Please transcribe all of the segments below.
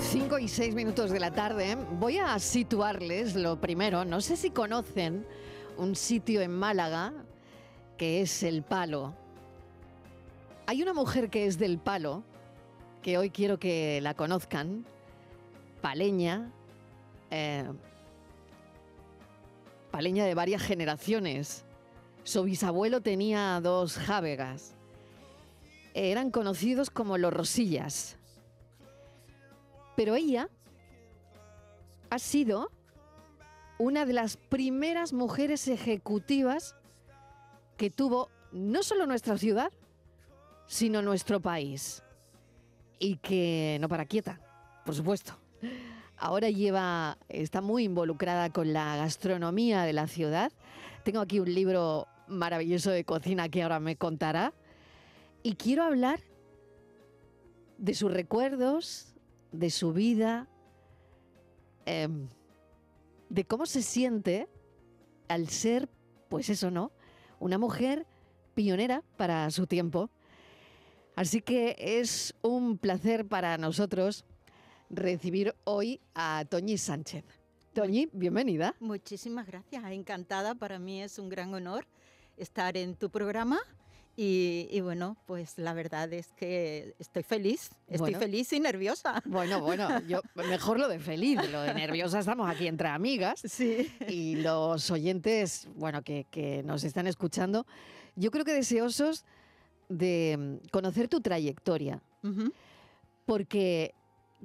5 y 6 minutos de la tarde. Voy a situarles lo primero. No sé si conocen un sitio en Málaga que es El Palo. Hay una mujer que es del Palo, que hoy quiero que la conozcan, paleña, eh, paleña de varias generaciones. Su bisabuelo tenía dos jávegas. Eran conocidos como los Rosillas. Pero ella ha sido una de las primeras mujeres ejecutivas que tuvo no solo nuestra ciudad, sino nuestro país. Y que no para quieta, por supuesto. Ahora lleva, está muy involucrada con la gastronomía de la ciudad. Tengo aquí un libro maravilloso de cocina que ahora me contará. Y quiero hablar de sus recuerdos, de su vida, em, de cómo se siente al ser, pues eso, ¿no? Una mujer pionera para su tiempo. Así que es un placer para nosotros recibir hoy a Toñi Sánchez. Toñi, bienvenida. Muchísimas gracias, encantada. Para mí es un gran honor estar en tu programa y, bueno, pues la verdad es que estoy feliz, estoy feliz y nerviosa. Bueno, bueno, yo mejor lo de feliz, lo de nerviosa estamos aquí entre amigas. Sí. Y los oyentes, bueno, que, nos están escuchando, yo creo que deseosos de conocer tu trayectoria. Porque,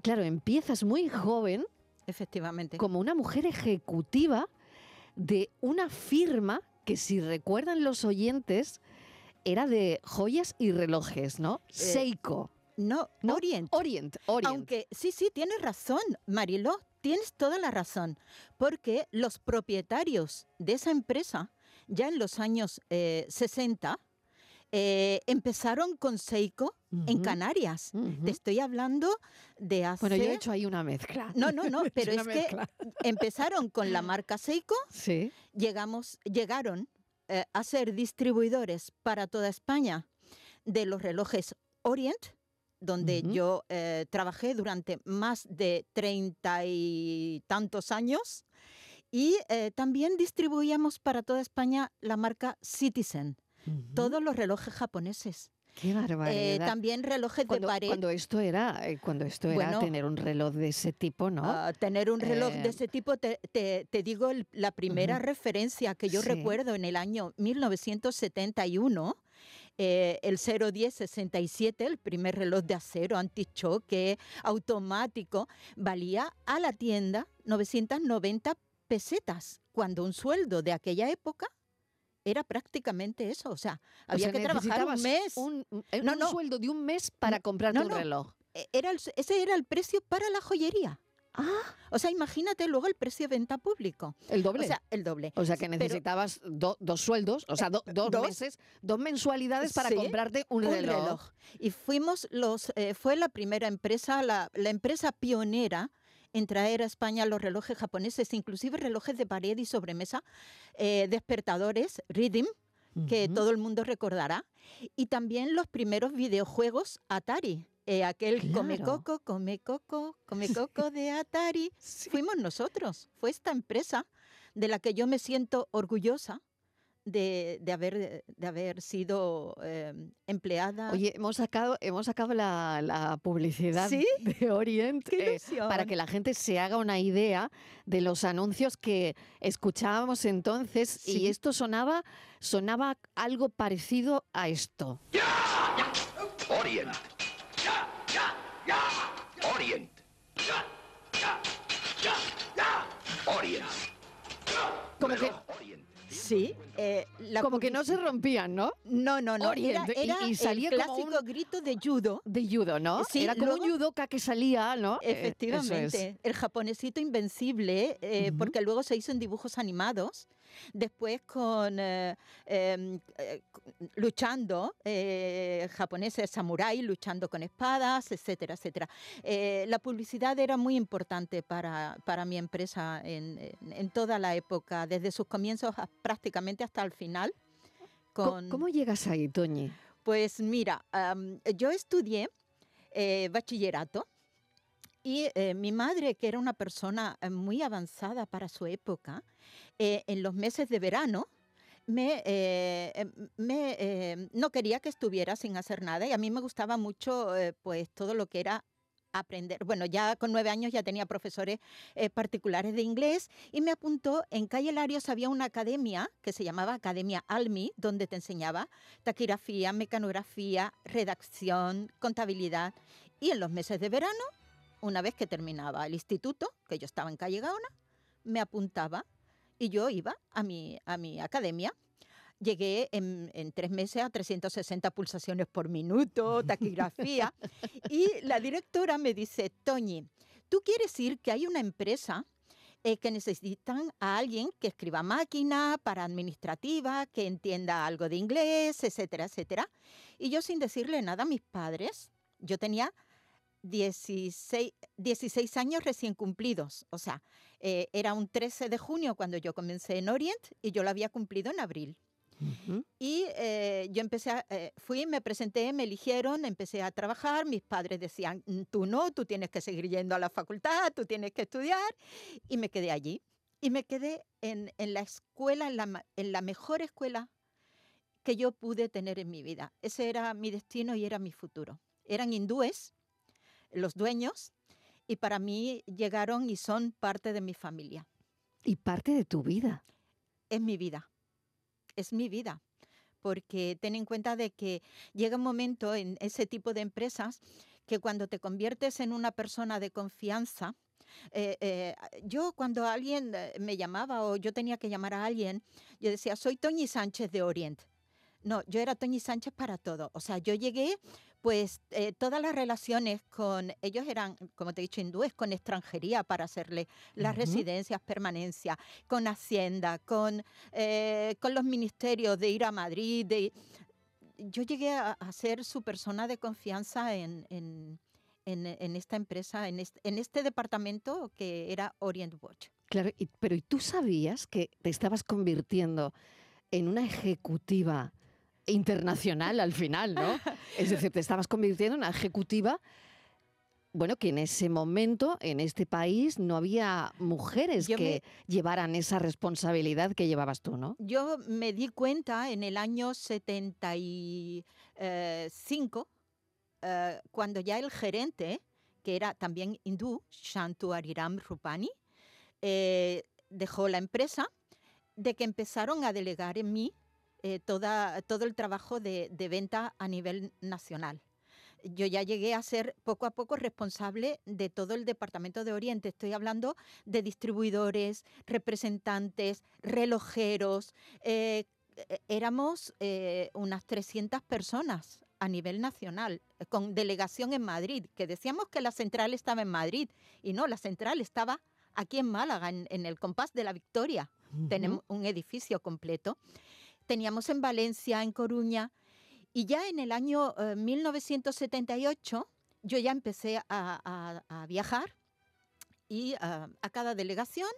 claro, empiezas muy joven. Efectivamente. Como una mujer ejecutiva de una firma que si recuerdan los oyentes, era de joyas y relojes, ¿no? Eh, Seiko. No, Orient. Orient, Orient. Aunque sí, sí, tienes razón, Mariló, tienes toda la razón, porque los propietarios de esa empresa, ya en los años 60, eh, eh, empezaron con Seiko en Canarias. Te estoy hablando de hace... Bueno, yo he hecho ahí una mezcla. No, no, no, pero es que empezaron con la marca Seiko, sí. llegamos, llegaron eh, a ser distribuidores para toda España de los relojes Orient, donde yo eh, trabajé durante más de treinta y tantos años, y eh, también distribuíamos para toda España la marca Citizen, todos los relojes japoneses. Qué barbaridad. Eh, también relojes de pared. Cuando esto era, eh, cuando esto era tener un reloj de ese tipo, ¿no? Ah, tener un reloj de eh, ese tipo, te, digo la primera referencia que yo recuerdo en el año 1971. el 01067, el primer reloj de acero antichoque automático, valía a la tienda 990 pesetas, cuando un sueldo de aquella época era prácticamente eso. O sea, había que trabajar un mes. Un, no, sueldo de un mes para comprarte un reloj. E, ese era el precio para la joyería. Ah. O sea, imagínate luego el precio de venta público. El doble. O sea, el doble. O sea, que necesitabas dos sueldos, o sea, dos, meses, dos mensualidades para comprarte un, reloj. Y fuimos los, eh, fue la primera empresa, la, la empresa pionera en traer a España los relojes japoneses, inclusive relojes de pared y sobremesa, eh, despertadores, Rhythm, que todo el mundo recordará, y también los primeros videojuegos Atari. Eh, aquel Come Coco, Come Coco, Come Coco de Atari, fuimos nosotros, fue esta empresa de la que yo me siento orgullosa de, haber, de haber sido em, empleada. Oye, hemos sacado, hemos sacado la, publicidad de Orient eh, para que la gente se haga una idea de los anuncios que escuchábamos entonces y esto sonaba, sonaba algo parecido a esto. Orient. Orient. Orient. Como que Sí. Eh, como que no se rompían, ¿no? No, no, no. Era, y, salía el clásico grito de judo. De judo, ¿no? Sí, era como un judoka que salía, ¿no? Eh, Efectivamente. El japonesito invencible, eh, porque luego se hizo en dibujos animados. Después con em, luchando, japoneses, samurái, luchando con espadas, etcétera, etcétera. la publicidad era muy importante para, para mi empresa en, en, toda la época, desde sus comienzos prácticamente hasta el final. ¿Cómo, llegas ahí, Toñi? Pues mira, yo estudié eh, bachillerato Y eh, mi madre, que era una persona eh, muy avanzada para su época, eh, en los meses de verano, me, eh, em, me, eh, no quería que estuviera sin hacer nada y a mí me gustaba mucho eh, pues todo lo que era aprender. Bueno, ya con nueve años ya tenía profesores eh, particulares de inglés y me apuntó en Calle Larios había una academia que se llamaba Academia Almi, donde te enseñaba taquigrafía, mecanografía, redacción, contabilidad. Y en los meses de verano, una vez que terminaba el instituto, que yo estaba en Calle Gaona, me apuntaba y yo iba a mi, a mi academia. Llegué en, en tres meses a 360 pulsaciones por minuto, taquigrafía. y la directora me dice, Toñi, ¿tú quieres ir que hay una empresa eh, que necesitan a alguien que escriba máquina para administrativa, que entienda algo de inglés, etcétera, etcétera? Y yo sin decirle nada a mis padres, yo tenía 16, 16 años recién cumplidos, o sea, eh, era un 13 de junio cuando yo comencé en Orient y yo lo había cumplido en abril. Ujú. Y eh, yo empecé, a- eh, fui, me presenté, me eligieron, empecé a trabajar. Mis padres decían, "Mm, tú no, tú tienes que seguir yendo a la facultad, tú tienes que estudiar. Y me quedé allí. Y me quedé en, en la escuela, en la, en la mejor escuela que yo pude tener en mi vida. Ese era mi destino y era mi futuro. Eran hindúes, los dueños, y para mí llegaron y son parte de mi familia. Y parte de tu vida. es mi vida. Es mi vida. Porque ten en cuenta de que llega un momento en ese tipo de empresas que cuando te conviertes en una persona de confianza, eh, eh, yo cuando alguien eh, me llamaba o yo tenía que llamar a alguien, yo decía, soy Toñi Sánchez de Orient. No, yo era Toñi Sánchez para todo. O sea, yo llegué, pues eh, todas las relaciones con, ellos eran, como te he dicho, hindúes, con extranjería para hacerle las residencias, permanencia, con Hacienda, con, eh, con los ministerios de ir a Madrid. de- Yo llegué a, a ser su persona de confianza en, en- en- en esta empresa, en este, en este departamento que era Orient Watch. Claro, y- pero ¿y tú sabías que te estabas convirtiendo en una ejecutiva internacional al final, ¿no? Es decir, te estabas convirtiendo en una ejecutiva, bueno, que en ese momento, en este país, no había mujeres Yo que llevaran esa responsabilidad que llevabas tú, ¿no? Yo me di cuenta en el año 75, eh, cuando ya el gerente, que era también hindú, Shantu Ariram Rupani, eh, dejó la empresa, de que empezaron a delegar en mí eh, toda, todo el trabajo de, de venta a nivel nacional. Yo ya llegué a ser poco a poco responsable de todo el departamento de Oriente. Estoy hablando de distribuidores, representantes, relojeros. eh, eh, éramos eh, unas 300 personas a nivel nacional, con delegación en Madrid, que decíamos que la central estaba en Madrid, y no, la central estaba aquí en Málaga, en, en el compás de la Victoria. Tenemos un edificio completo. Teníamos en Valencia, en Coruña, y ya en el año eh, 1978 yo ya empecé a, a- a viajar y ah, a cada delegación,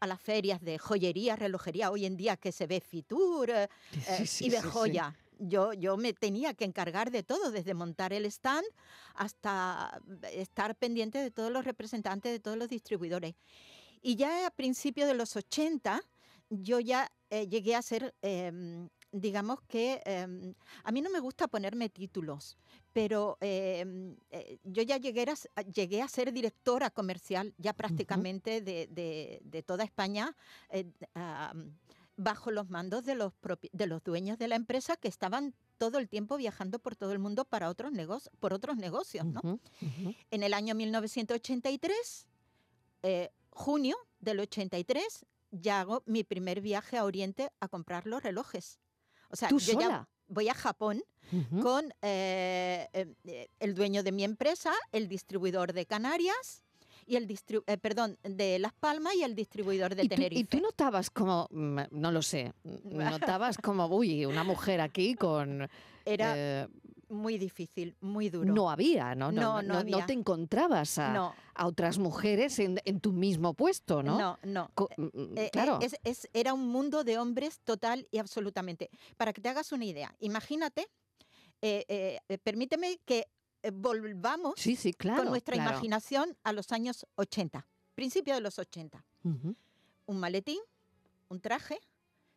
a las ferias de joyería, relojería, hoy en día que se ve Fitur eh, Sí, sí, y de sí. joya. Yo, yo me tenía que encargar de todo, desde montar el stand hasta estar pendiente de todos los representantes, de todos los distribuidores. Y ya a principios de los 80, yo ya eh, llegué a ser, em, digamos que, em, a mí no me gusta ponerme títulos, pero em, eh, yo ya llegué a, llegué ser directora comercial ya prácticamente de, de- de toda España. eh, ah, bajo los mandos de los, de los dueños de la empresa que estaban todo el tiempo viajando por todo el mundo para otros negocios, por otros negocios, ¿no? En el año 1983, eh, junio del 83, ya hago mi primer viaje a Oriente a comprar los relojes. O sea, ¿Tú yo ya voy a Japón con eh, eh, eh, el dueño de mi empresa, el distribuidor de Canarias y el eh, perdón, de Las Palmas y el distribuidor de ¿Y tú, Tenerife. y tú notabas como, no lo sé, notabas como, uy, una mujer aquí con... Era eh, muy difícil, muy duro. no había, ¿no? No, no había. te encontrabas a, no, a otras mujeres en, en tu mismo puesto, ¿no? no, no. Co- mm, mm, Eh, eh, claro. es- es- era un mundo de hombres total y absolutamente. Para que te hagas una idea, imagínate, eh, eh, eh, permíteme que eh, volvamos Sí, sí, claro. con nuestra claro. imaginación a los años 80, principio de los 80. Ujú. Un maletín, un traje,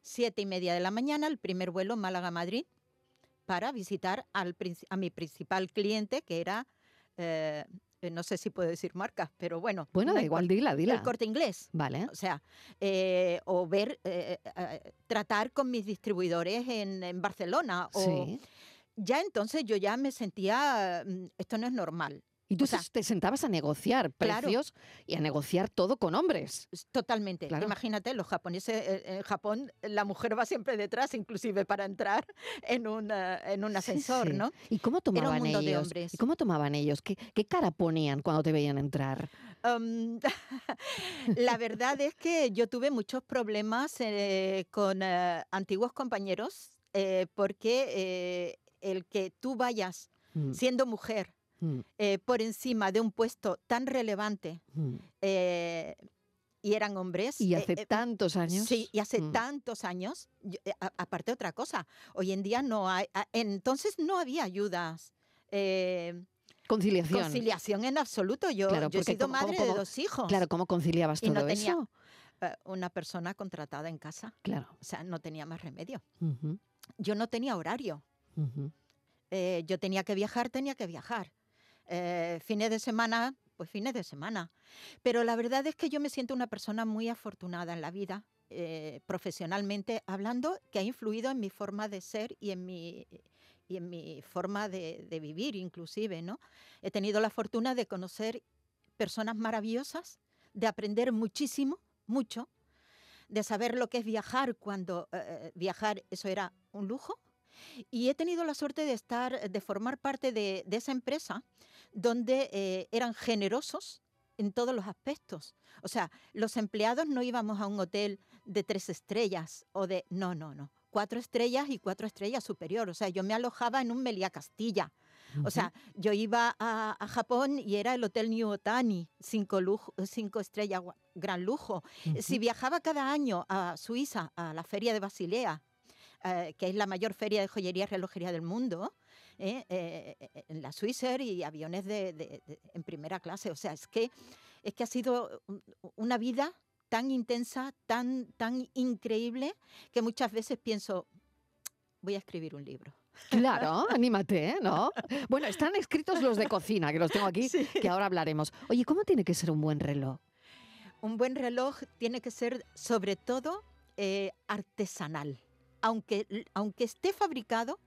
siete y media de la mañana, el primer vuelo Málaga-Madrid, para visitar al, a mi principal cliente, que era, eh, eh, no sé si puedo decir marcas, pero bueno. Bueno, no da igual, dila, dila. El corte inglés. Vale. O sea, eh, o ver, eh, tratar con mis distribuidores en, en Barcelona. O, Sí. Ya entonces yo ya me sentía, mm, esto no es normal. Y tú o sea, te sentabas a negociar Claro. precios y a negociar todo con hombres. Totalmente. Claro. Imagínate, los japoneses, eh, en Japón la mujer va siempre detrás, inclusive para entrar en un, eh, en un ascensor, sí. ¿no? ¿Y cómo tomaban mundo de ellos? hombres. ¿Y cómo tomaban ellos? ¿Qué, qué cara ponían cuando te veían entrar? La verdad es que yo tuve muchos problemas eh, con eh, antiguos compañeros eh, porque el que tú vayas Mm, siendo mujer mm, eh, por encima de un puesto tan relevante mm. eh, y eran hombres. Y eh, hace eh, tantos años. Sí, y hace Mm. tantos años, yo- aparte otra cosa, hoy en día no hay, entonces no había ayudas. Conciliación. conciliación en absoluto. Yo, Claro, yo he sido madre de dos hijos. Claro, ¿cómo conciliabas Y todo no tenía- eso? una persona contratada en casa. Claro. O sea, no tenía más remedio. Yo no tenía horario. Eh, yo tenía que viajar, tenía que viajar. Eh, fines de semana, pues fines de semana. Pero la verdad es que yo me siento una persona muy afortunada en la vida, eh, profesionalmente hablando, que ha influido en mi forma de ser y en mi, y en mi forma de, vivir inclusive, ¿no? He tenido la fortuna de conocer personas maravillosas, de aprender muchísimo, mucho, de saber lo que es viajar cuando eh, viajar eso era un lujo. Y he tenido la suerte de estar, de formar parte de, de esa empresa donde eh, eran generosos en todos los aspectos. O sea, los empleados no íbamos a un hotel de tres estrellas o de, no, no, no, cuatro estrellas y cuatro estrellas superior. O sea, yo me alojaba en un Meliá Castilla. O sea, yo iba a, a Japón y era el Hotel New Otani, cinco, lujo, cinco estrellas, gran lujo. Si viajaba cada año a Suiza, a la feria de Basilea, eh, que es la mayor feria de joyería y relojería del mundo, eh, eh, eh, en la Swissair y aviones de, de- de- en primera clase. O sea, es que, es que ha sido un- una vida tan intensa, tan, tan increíble, que muchas veces pienso, voy a escribir un libro. Claro, anímate. ¿no? Bueno, están escritos los de cocina, que los tengo aquí, Sí. que ahora hablaremos. Oye, ¿cómo tiene que ser un buen reloj? Un buen reloj tiene que ser sobre todo eh, artesanal, aunque, aunque esté fabricado,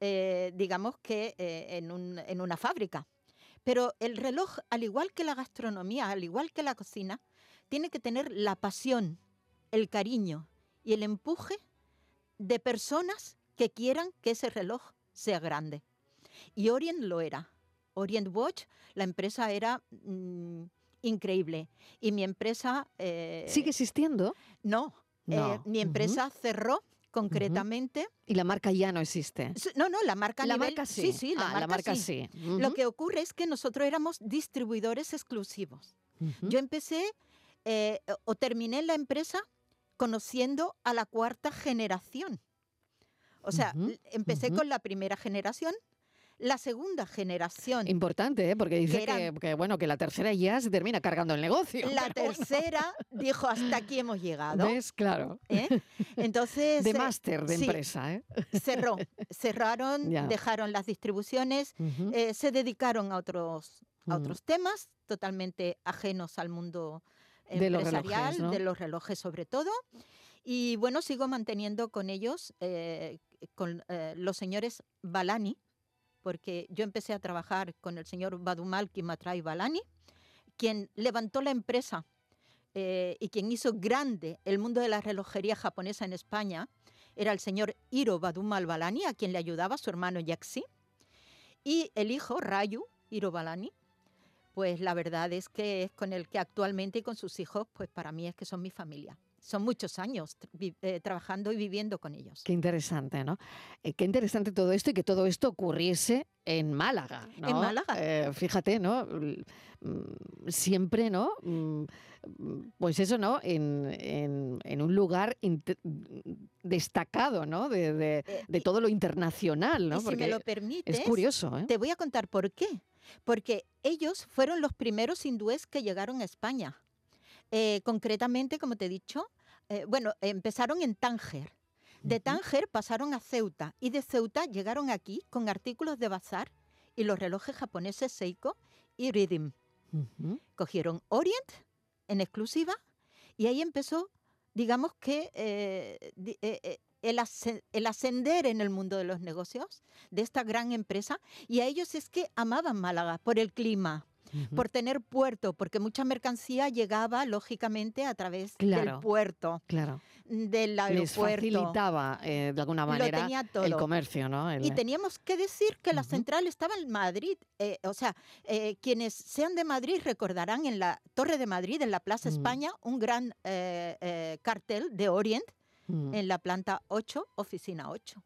eh, digamos que eh, en, un- en una fábrica. Pero el reloj, al igual que la gastronomía, al igual que la cocina, tiene que tener la pasión, el cariño y el empuje de personas que quieran que ese reloj sea grande. Y Orient lo era. Orient Watch, la empresa era mm, increíble. Y mi empresa... eh, ¿Sigue existiendo? No, eh, mi empresa cerró concretamente. Y la marca ya no existe. No, no, la marca La nivel- marca sí. Sí, la Ah, marca, la marca sí. sí. Lo que ocurre es que nosotros éramos distribuidores exclusivos. Yo empecé eh, o terminé la empresa conociendo a la cuarta generación. O sea, empecé con la primera generación, la segunda generación, Importante, ¿eh? porque dice que que, eran- que, bueno, que la tercera ya se termina cargando el negocio. la bueno, tercera dijo hasta aquí hemos llegado. ¿Ves? Claro. ¿eh? Entonces De eh, máster de sí. empresa, ¿eh? cerró, cerraron, Ya. dejaron las distribuciones, eh, se dedicaron a otros, a otros temas totalmente ajenos al mundo De los relojes, empresarial, ¿no? de los relojes sobre todo. Y bueno, sigo manteniendo con ellos, eh, con eh, los señores Balani, porque yo empecé a trabajar con el señor Badumalki Matrai Balani, quien levantó la empresa eh, y quien hizo grande el mundo de la relojería japonesa en España, era el señor Hiro Badumal Balani, a quien le ayudaba su hermano Yaxi, y el hijo Rayu Hiro Balani, pues la verdad es que es con el que actualmente y con sus hijos, pues para mí es que son mi familia. Son muchos años eh, trabajando y viviendo con ellos. Qué interesante, ¿no? Eh, qué interesante todo esto y que todo esto ocurriese en Málaga, ¿no? En Málaga. Eh, fíjate, ¿no? Mm, Siempre, ¿no? Mm, mm, Pues eso, ¿no? En, en- en un lugar destacado, ¿no? De, de- de y- todo lo internacional, ¿no? y si me lo permites, es curioso, ¿eh? te voy a contar por qué. Porque ellos fueron los primeros hindúes que llegaron a España. Eh, concretamente, como te he dicho, eh, bueno, empezaron en Tánger. De. Tánger pasaron a Ceuta y de Ceuta llegaron aquí con artículos de bazar y los relojes japoneses Seiko y Rhythm. Cogieron Orient en exclusiva y ahí empezó, digamos que, eh, el, el ascender en el mundo de los negocios de esta gran empresa. Y a ellos es que amaban Málaga por el clima, Por tener puerto, porque mucha mercancía llegaba, lógicamente, a través Claro. del puerto, Claro. del Les aeropuerto. facilitaba eh, de alguna manera el comercio, ¿no? El- Y teníamos que decir que la central estaba en Madrid. eh, o sea, eh, quienes sean de Madrid recordarán en la Torre de Madrid, en la Plaza Mm. España, un gran cartel de Orient Ujú. en la planta 8, oficina 8.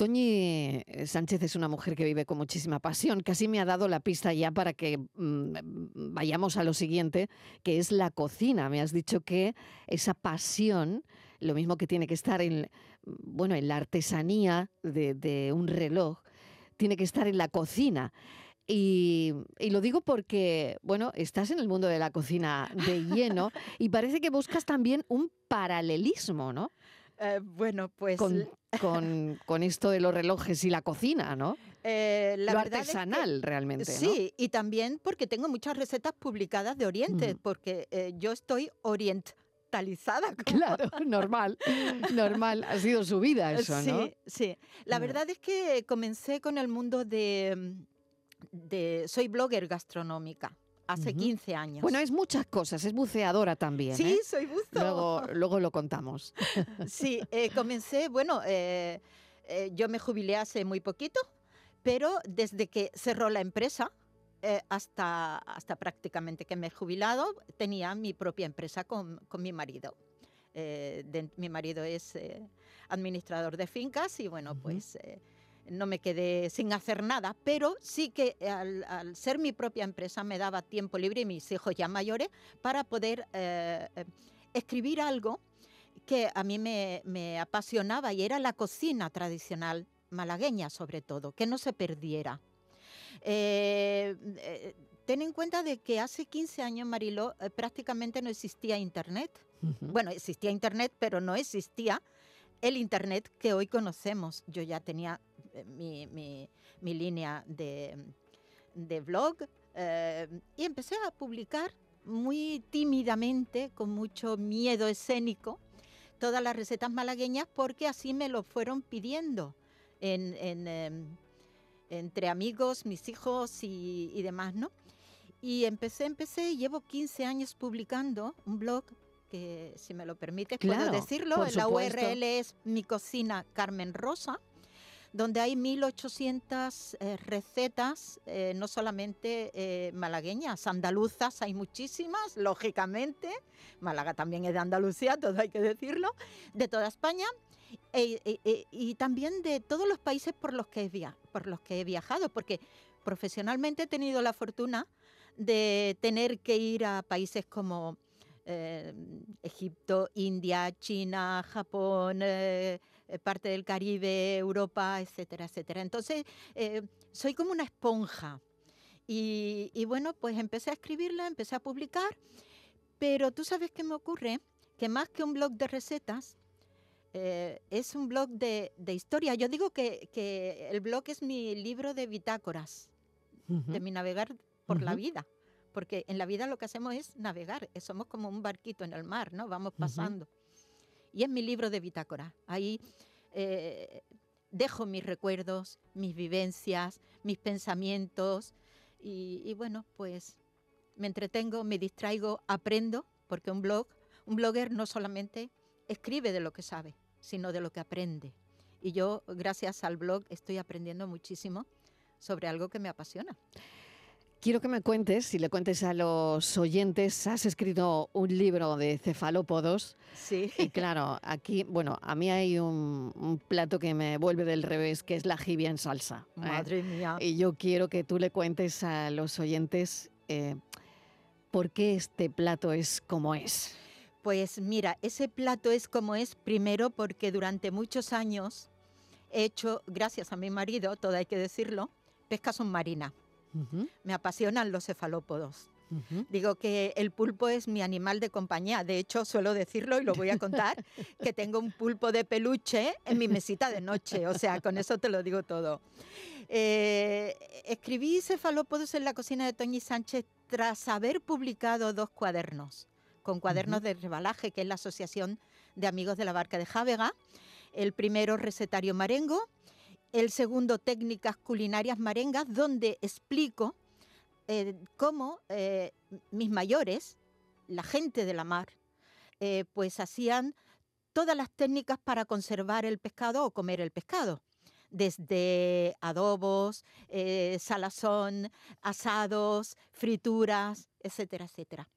Toñi eh, Sánchez es una mujer que vive con muchísima pasión. Casi me ha dado la pista ya para que mm, vayamos a lo siguiente, que es la cocina. Me has dicho que esa pasión, lo mismo que tiene que estar en, bueno, en la artesanía de, de un reloj, tiene que estar en la cocina. Y, y lo digo porque, bueno, estás en el mundo de la cocina de lleno y parece que buscas también un paralelismo, ¿no? Eh, bueno, pues con, con- con esto de los relojes y la cocina, ¿no? eh, la Lo verdad es que- artesanal realmente, ¿no? Sí, y también porque tengo muchas recetas publicadas de Oriente, Mm. porque eh, yo estoy orientalizada. como- Claro, normal, normal. Ha sido su vida eso, sí, ¿no? sí. La Mm. verdad es que comencé con el mundo de, mm, de soy blogger gastronómica hace Ujú. 15 años. Bueno, es muchas cosas, es buceadora también. sí, ¿eh? soy buzo. Luego, luego lo contamos. Sí, eh, comencé, bueno, eh, eh, yo me jubilé hace muy poquito, pero desde que cerró la empresa eh, hasta, hasta prácticamente que me he jubilado, tenía mi propia empresa con, con mi marido. Eh, de- mi marido es eh, administrador de fincas y bueno, Ujú. pues eh, no me quedé sin hacer nada, pero sí que al, al ser mi propia empresa me daba tiempo libre y mis hijos ya mayores para poder eh, escribir algo que a mí me, me apasionaba y era la cocina tradicional malagueña sobre todo, que no se perdiera. Eh, eh, ten en cuenta de que hace 15 años, Mariló, prácticamente no existía Internet. Bueno, existía Internet, pero no existía el Internet que hoy conocemos. Yo ya tenía mi, mi- mi línea de, de blog eh, y empecé a publicar muy tímidamente, con mucho miedo escénico, todas las recetas malagueñas porque así me lo fueron pidiendo en- en, em, entre amigos, mis hijos y, y demás, ¿no? Y empecé, empecé, llevo 15 años publicando un blog que, si me lo permites, Claro, puedo decirlo. La. URL es Mi Cocina Carmen Rosa, donde hay 1800 eh, recetas, eh, no solamente eh, malagueñas, andaluzas, hay muchísimas, lógicamente. Málaga también es de Andalucía, todo hay que decirlo, de toda España. e- e- e- y también de todos los países por los, que por los que he viajado, porque profesionalmente he tenido la fortuna de tener que ir a países como eh, Egipto, India, China, Japón, eh, eh, parte del Caribe, Europa, etcétera, etcétera. Entonces, eh, soy como una esponja. Y, y bueno, pues empecé a escribirla, empecé a publicar, pero tú sabes qué me ocurre, que más que un blog de recetas, es un blog de, de historia. Yo digo que, que el blog es mi libro de bitácoras de mi navegar por la vida. Porque en la vida lo que hacemos es navegar, eh, somos como un barquito en el mar, ¿no? Vamos pasando. Y es mi libro de bitácora. Ahí eh, dejo mis recuerdos, mis vivencias, mis pensamientos. Y, y bueno, pues me entretengo, me distraigo, aprendo, porque un blog, un blogger no solamente escribe de lo que sabe, sino de lo que aprende. Y yo, gracias al blog, estoy aprendiendo muchísimo sobre algo que me apasiona. Quiero que me cuentes, si le cuentes a los oyentes, has escrito un libro de cefalópodos Sí. y claro, aquí, bueno, a mí hay un, un plato que me vuelve del revés, que es la jibia en salsa. ¿eh? Madre mía. Y yo quiero que tú le cuentes a los oyentes eh, por qué este plato es como es. Pues mira, ese plato es como es primero porque durante muchos años he hecho, gracias a mi marido, todo hay que decirlo, pesca submarina. Me apasionan los cefalópodos. Digo que el pulpo es mi animal de compañía. De hecho, suelo decirlo y lo voy a contar, que tengo un pulpo de peluche en mi mesita de noche. O sea, con eso te lo digo todo. Eh, escribí cefalópodos en la cocina de Toñi Sánchez tras haber publicado dos cuadernos, con cuadernos de rebalaje, que es la Asociación de Amigos de la Barca de Jávega. El primero, recetario marengo. El segundo, técnicas culinarias marengas, donde explico eh, cómo eh, mis mayores, la gente de la mar, eh, pues hacían todas las técnicas para conservar el pescado o comer el pescado. Desde adobos, salazón, asados, frituras, etcétera, etcétera.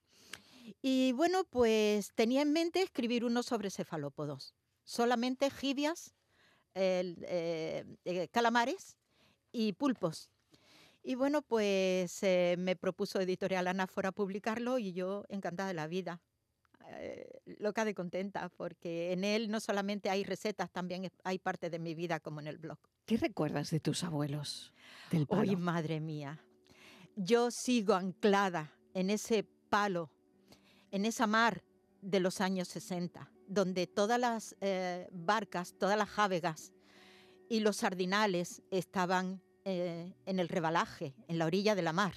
Y bueno, pues tenía en mente escribir uno sobre cefalópodos. Solamente jibias, eh, eh, calamares y pulpos. Y bueno, pues me propuso Editorial Anáfora publicarlo y yo encantada de la vida, eh, loca de contenta, porque en él no solamente hay recetas, también hay parte de mi vida como en el blog. ¿Qué recuerdas de tus abuelos? Del palo? ¡Uy, madre mía! Yo sigo anclada en ese palo, en esa mar de los años 60, donde todas las eh, barcas, todas las jávegas y los sardinales estaban eh, en el rebalaje, en la orilla de la mar.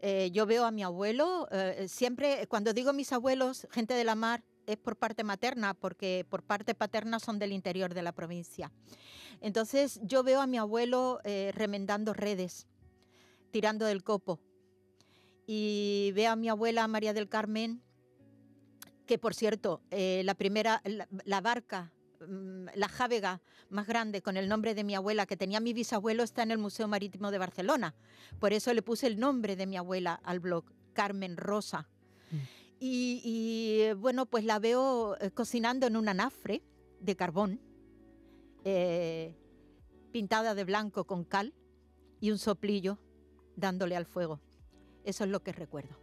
Eh, yo veo a mi abuelo, siempre cuando digo mis abuelos, gente de la mar, es por parte materna, porque por parte paterna son del interior de la provincia. Entonces yo veo a mi abuelo remendando redes, tirando del copo. Y veo a mi abuela María del Carmen, que por cierto, eh, la primera, la, la barca, mm, la jávega más grande con el nombre de mi abuela que tenía mi bisabuelo está en el Museo Marítimo de Barcelona. Por eso le puse el nombre de mi abuela al blog, Carmen Rosa. Mm. Y, y, bueno, pues la veo eh, cocinando en un anafre de carbón, eh, pintada de blanco con cal y un soplillo dándole al fuego. Eso es lo que recuerdo.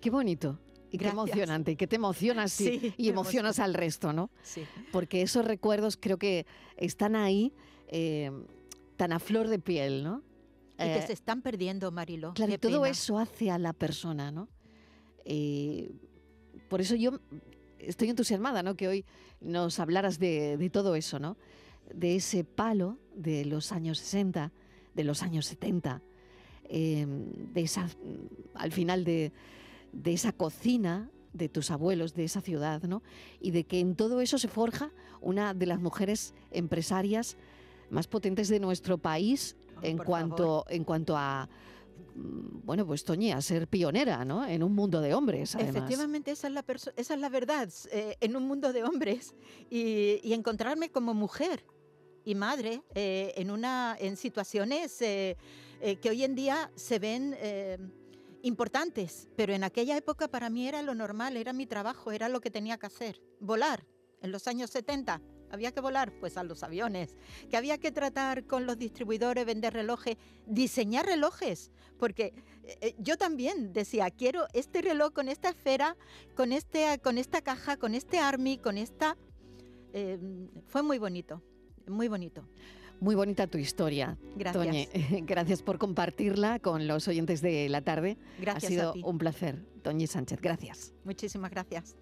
Qué bonito. Y qué emocionante. Y que te emocionas y- Sí, y emocionas al resto, ¿no? Sí. Porque esos recuerdos creo que están ahí eh, tan a flor de piel, ¿no? Y que Eh, se están perdiendo, Marilo. Claro, Qué y todo pena. eso hace a la persona, ¿no? Eh, por eso yo estoy entusiasmada, ¿no? Que hoy nos hablaras de, de todo eso, ¿no? De ese palo de los años 60, de los años 70, eh, de esa, al final de, de esa cocina de tus abuelos, de esa ciudad, ¿no? Y de que en todo eso se forja una de las mujeres empresarias más potentes de nuestro país Oh, en cuanto, en cuanto a, mm, bueno, pues Toñi, a ser pionera, ¿no? En un mundo de hombres, además. Efectivamente, esa es la, esa es la verdad, eh, en un mundo de hombres. Y, y encontrarme como mujer y madre eh, en, una, en situaciones eh, que hoy en día se ven importantes, pero en aquella época para mí era lo normal, era mi trabajo, era lo que tenía que hacer. Volar en los años 70. Había que volar, pues a los aviones, que había que tratar con los distribuidores, vender relojes, diseñar relojes, porque eh, yo también decía, quiero este reloj con esta esfera, con, este, con esta caja, con este army, con esta... eh, fue muy bonito, muy bonito. Muy bonita tu historia, Gracias. Toñi. Gracias por compartirla con los oyentes de la tarde. Gracias ha sido a ti. un placer, Toñi Sánchez. Gracias. Muchísimas gracias.